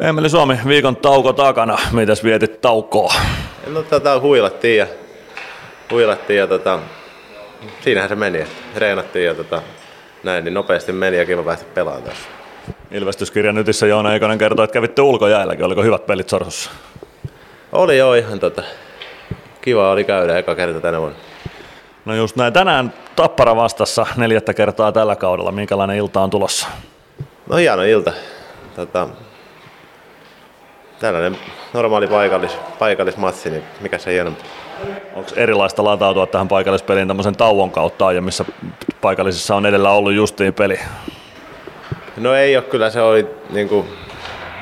Emeli Suomi, viikon tauko takana. Mitäs vietit taukoa? No tota, huilattiin ja, huilattiin ja tota, siinähän se meni. Reenattiin ja tota, näin, niin nopeasti meni ja kiva päästä pelaamaan tässä. Ilvestyskirjan nytissä Joona Eikonen kertoi, että kävitte ulkojäälläkin. Oliko hyvät pelit Sorsussa? Oli jo ihan tota, kiva oli käydä eka kerta tänä vuonna. No just näin. Tänään Tappara vastassa neljättä kertaa tällä kaudella. Minkälainen ilta on tulossa? No hieno ilta. Tota, tällainen normaali paikallis, paikallismatsi, niin mikä se hienompi. Onko erilaista latautua tähän paikallispeliin tämmöisen tauon kautta aiemmissa paikallisissa on edellä ollut justiin peli? No ei ole, kyllä se oli niin kuin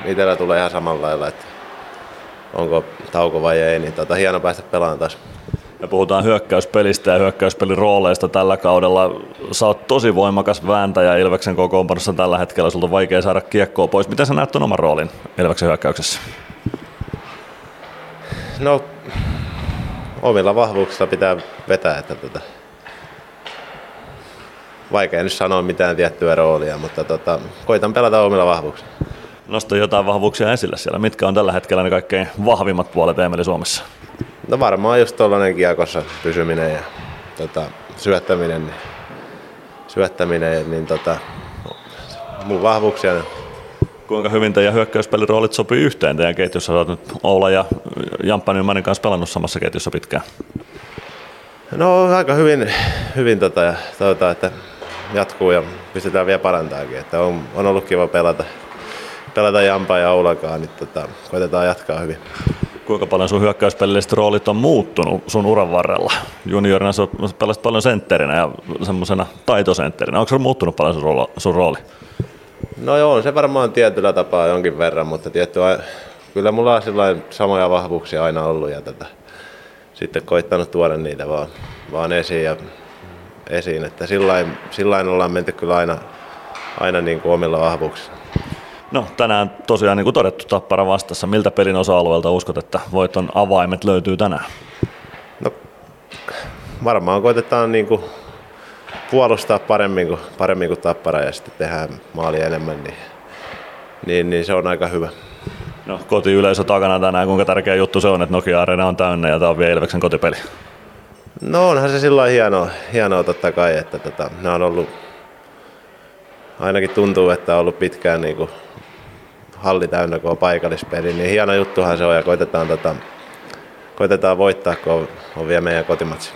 itsellä tulee ihan samalla lailla, että onko tauko vai ei, niin tota, hieno päästä pelaamaan taas. Me puhutaan hyökkäyspelistä ja hyökkäyspelin rooleista tällä kaudella. Sä oot tosi voimakas vääntäjä Ilveksen kokoonpanossa tällä hetkellä. Sulta on vaikea saada kiekkoa pois. Miten sä näet ton oman roolin Ilveksen hyökkäyksessä? No, omilla vahvuuksilla pitää vetää, että tota, vaikea nyt sanoa mitään tiettyä roolia, mutta tota, koitan pelata omilla vahvuuksilla. Nosta jotain vahvuuksia esille siellä. Mitkä on tällä hetkellä ne kaikkein vahvimmat puolet Emeli Suomessa? No varmaan just tuollainen kiekossa pysyminen ja tota, syöttäminen, niin, syöttäminen, niin tota, mun vahvuuksia. Kuinka hyvin teidän hyökkäyspelin roolit sopii yhteen teidän ketjussa? Olet nyt Oula ja Jamppa Nymanin kanssa pelannut samassa ketjussa pitkään. No aika hyvin, hyvin tota, ja toivotaan, että jatkuu ja pystytään vielä parantaakin. Että on, on ollut kiva pelata, pelata Jampa ja Oulakaan, niin tota, koitetaan jatkaa hyvin kuinka paljon sun hyökkäyspelilliset roolit on muuttunut sun uran varrella? Juniorina sä pelasit paljon sentterinä ja semmoisena taitosentterinä. Onko se muuttunut paljon sun, sun rooli? No joo, se varmaan tietyllä tapaa jonkin verran, mutta tietty, kyllä mulla on samoja vahvuuksia aina ollut ja tätä, sitten koittanut tuoda niitä vaan, vaan esiin, ja, esiin. että sillä ollaan menty kyllä aina, aina niin kuin omilla vahvuuksilla. No tänään tosiaan niin kuin todettu Tappara vastassa. Miltä pelin osa-alueelta uskot, että voiton avaimet löytyy tänään? No varmaan koitetaan niin kuin puolustaa paremmin kuin, paremmin kuin Tappara ja sitten tehdään maali enemmän, niin, niin, niin se on aika hyvä. No kotiyleisö takana tänään, kuinka tärkeä juttu se on, että Nokia-areena on täynnä ja tämä on vielä Ilveksen kotipeli? No onhan se sillä hienoa, hienoa totta kai, että tota, nämä on ollut, ainakin tuntuu, että on ollut pitkään niin kuin halli täynnä, kun on paikallispeli, niin hieno juttuhan se on ja koitetaan, tota, koitetaan voittaa, kun on, on vielä meidän kotimatsi.